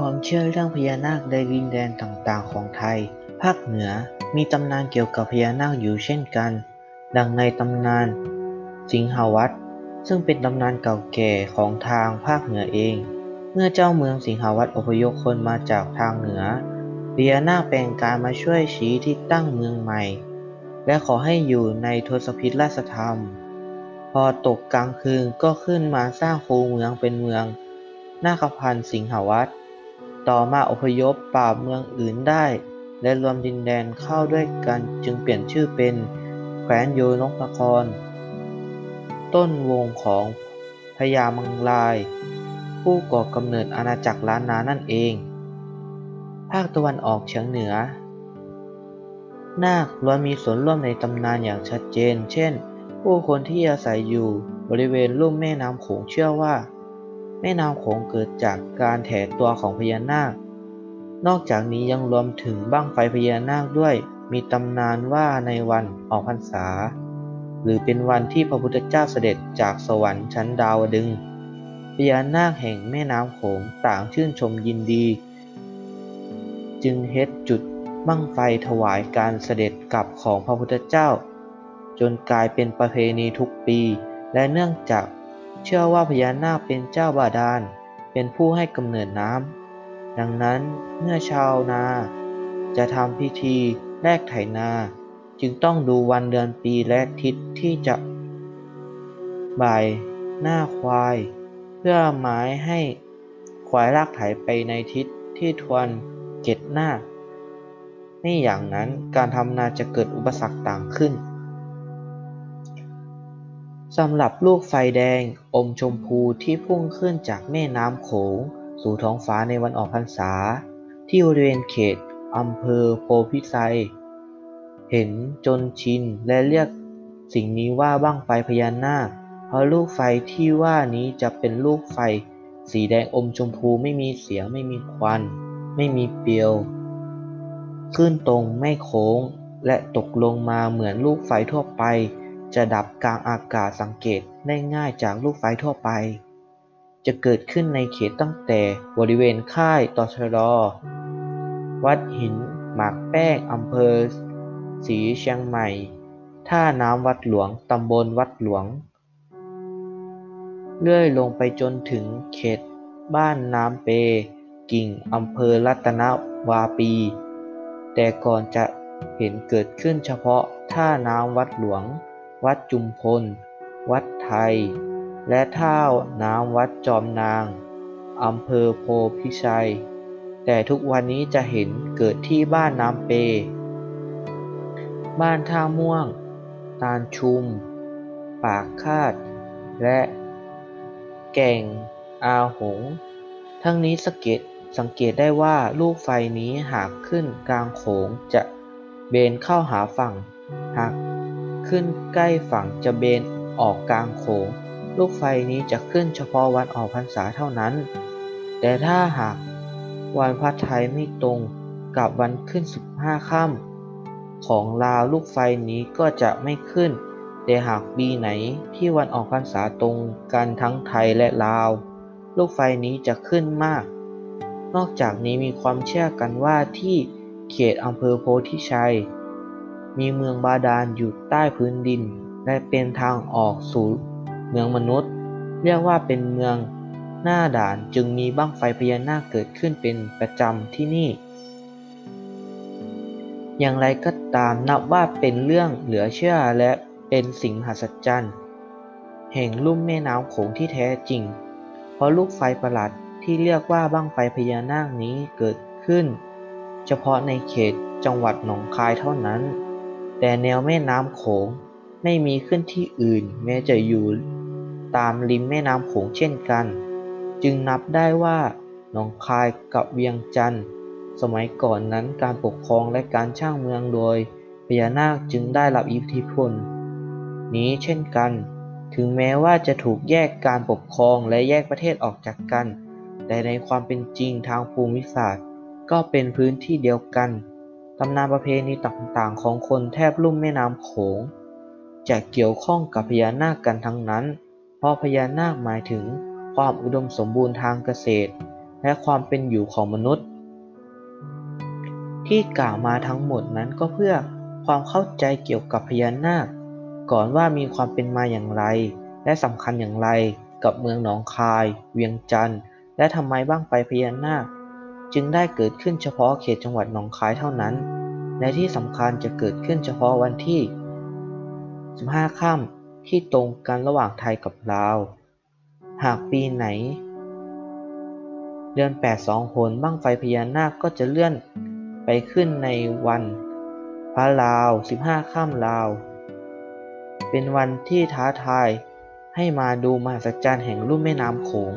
ความเชื่อเรื่องพญานาคในดินแดนต่างๆ ของไทย ภาคเหนือมีตำนานเกี่ยวกับพญานาคอยู่เช่นกัน ดังในตำนาน สิงหวัตซึ่งเป็นตำนานเก่าแก่ของทางภาคเหนือเอง เมื่อเจ้าเมืองสิงหวัตอพยพคนมาจากทางเหนือพญานาคแปลงกายมาช่วยชี้ที่ตั้งเมืองใหม่ และขอให้อยู่ในทศพิธราชธรรม พอตกกลางคืนก็ขึ้นมาสร้างคูเมืองเป็นเมือง นาคพันธ์สิงหวัตร ต่อมาอพยพปราบเมืองอื่นได้ และรวมดินแดนเข้าด้วยกันจึงเปลี่ยนชื่อเป็นแคว้นโยนกนคร ต้นวงของพญามังราย ผู้ก่อกำเนิดอาณาจักรล้านนานั่นเอง ภาคตะวันออกเฉียงเหนือ นาคล้วนมีส่วนร่วมในตำนานอย่างชัดเจน เช่น ผู้คนที่อาศัยอยู่บริเวณลุ่มแม่น้ำโขงเชื่อว่า แม่น้ำโขงเกิดจากการแถตัวของพญานาค นอกจากนี้ยังรวมถึงบั้งไฟพญานาคด้วย มีตำนานว่าในวันออกพรรษา หรือเป็นวันที่พระพุทธเจ้าเสด็จจากสวรรค์ชั้นดาวดึงพญานาคแห่งแม่น้ำโขงต่างชื่นชมยินดี จึงเฮ็ดจุดบั้งไฟถวายการเสด็จกลับของพระพุทธเจ้า จนกลายเป็นประเพณีทุกปี และเนื่องจาก เชื่อว่าพญานาคเป็นเจ้าบาดาล เป็นผู้ให้กำเนิดน้ำ ดังนั้นเมื่อชาวนา จะทำพิธีแลกไถนา จึงต้องดูวันเดือนปีและทิศที่จะบ่ายหน้าควาย เพื่อหมายให้ควายลากไถไปในทิศที่ทวนเกตหน้าไม่อย่างนั้นการทำนาจะเกิดอุปสรรคต่างขึ้น สำหรับลูกไฟแดงอมชมพูที่พุ่งขึ้นจากแม่น้ำโขง สู่ท้องฟ้าในวันออกพรรษา ที่บริเวณเขตอำเภอโพธิไซเห็นจนชินและเรียกสิ่งนี้ว่าบั้งไฟพญานาค เพราะลูกไฟที่ว่านี้จะเป็นลูกไฟ สีแดงอมชมพูไม่มีเสียงไม่มีควัน ไม่มีเปลวขึ้นตรงไม่โค้งและตกลงมาเหมือนลูกไฟทั่วไป จะดับกลางอากาศสังเกตได้ง่ายจากลูกไฟทั่วไป จะเกิดขึ้นในเขตตั้งแต่บริเวณค่ายตชดวัดหิน หมากแป้งอำเภอศรีเชียงใหม่ ท่าน้ำวัดหลวง ตำบลวัดหลวง เลื่อยลงไปจนถึงเขตบ้านน้ำเป กิ่งอำเภอรัตนวาปี แต่ก่อนจะเห็นเกิดขึ้นเฉพาะท่าน้ำวัดหลวง วัดจุมพล วัดไทย และท่าน้ำวัดจอมนาง อำเภอโพพิชัย แต่ทุกวันนี้จะเห็นเกิดที่บ้านน้ำเป บ้านท่าม่วง ตาลชุม ปากคาด และแก่งอาหง ทั้งนี้สเกตสังเกตได้ว่าลูกไฟนี้หากขึ้นกลางโขงจะเบนเข้าหาฝั่ง หาก ขึ้นใกล้ฝั่งจะเบนออกกลางโขง ลูกไฟนี้จะขึ้นเฉพาะวันออกพรรษาเท่านั้น แต่ถ้าหากวันพระไทยไม่ตรงกับวันขึ้นสิบห้าค่ำของลาวลูกไฟนี้ก็จะไม่ขึ้น แต่หากปีไหนที่วันออกพรรษาตรงกันทั้งไทยและลาว ลูกไฟนี้จะขึ้นมาก นอกจากนี้มีความเชื่อกันว่าที่เขตอำเภอโพธิชัย มีเมืองบาดาลอยู่ใต้พื้นดิน และเป็นทางออกสู่เมืองมนุษย์ เรียกว่าเป็นเมืองหน้าด่านจึงมีบั้งไฟพญานาคเกิดขึ้นเป็นประจำที่นี่ อย่างไรก็ตามนับว่าเป็นเรื่องเหลือเชื่อและเป็นสิ่งมหัศจรรย์แห่งลุ่มแม่น้ำโขงที่แท้จริง เพราะลูกไฟประหลาดที่เรียกว่าบั้งไฟพญานาคนี้เกิดขึ้น เฉพาะในเขตจังหวัดหนองคายเท่านั้น แต่แนวแม่น้ำโขงไม่มีขึ้นที่อื่น แม้จะอยู่ตามริมแม่น้ำโขงเช่นกัน จึงนับได้ว่าหนองคายกับเวียงจันทร์ สมัยก่อนนั้นการปกครองและการช่างเมืองโดยพญานาคจึงได้รับอิทธิพล นี้เช่นกัน ถึงแม้ว่าจะถูกแยกการปกครองและแยกประเทศออกจากกัน แต่ในความเป็นจริงทางภูมิศาสตร์ ก็เป็นพื้นที่เดียวกัน ตำนานประเพณีต่างๆ ของคนแทบลุ่มแม่น้ำโขง จะเกี่ยวข้องกับพญานาคกันทั้งนั้น เพราะพญานาคหมายถึงความอุดมสมบูรณ์ทางเกษตร และความเป็นอยู่ของมนุษย์ ที่กล่าวมาทั้งหมดนั้นก็เพื่อความเข้าใจเกี่ยวกับพญานาค ก่อนว่ามีความเป็นมาอย่างไร และสำคัญอย่างไรกับเมืองหนองคาย เวียงจันทร์และทำไมบ้างไฟพญานาค จึงได้เกิดขึ้นเฉพาะเขตจังหวัดหนองคายเท่านั้น และที่สำคัญจะเกิดขึ้นเฉพาะวันที่ 15 ค่ำที่ตรงกันระหว่างไทยกับลาว หากปีไหน เดือน8สองหนบั้งไฟพญานาคก็จะเลื่อนไปขึ้นในวันพระลาว 15 ค่ำลาว เป็นวันที่ท้าทายให้มาดูมหัศจรรย์แห่งลุ่มแม่น้ำโขง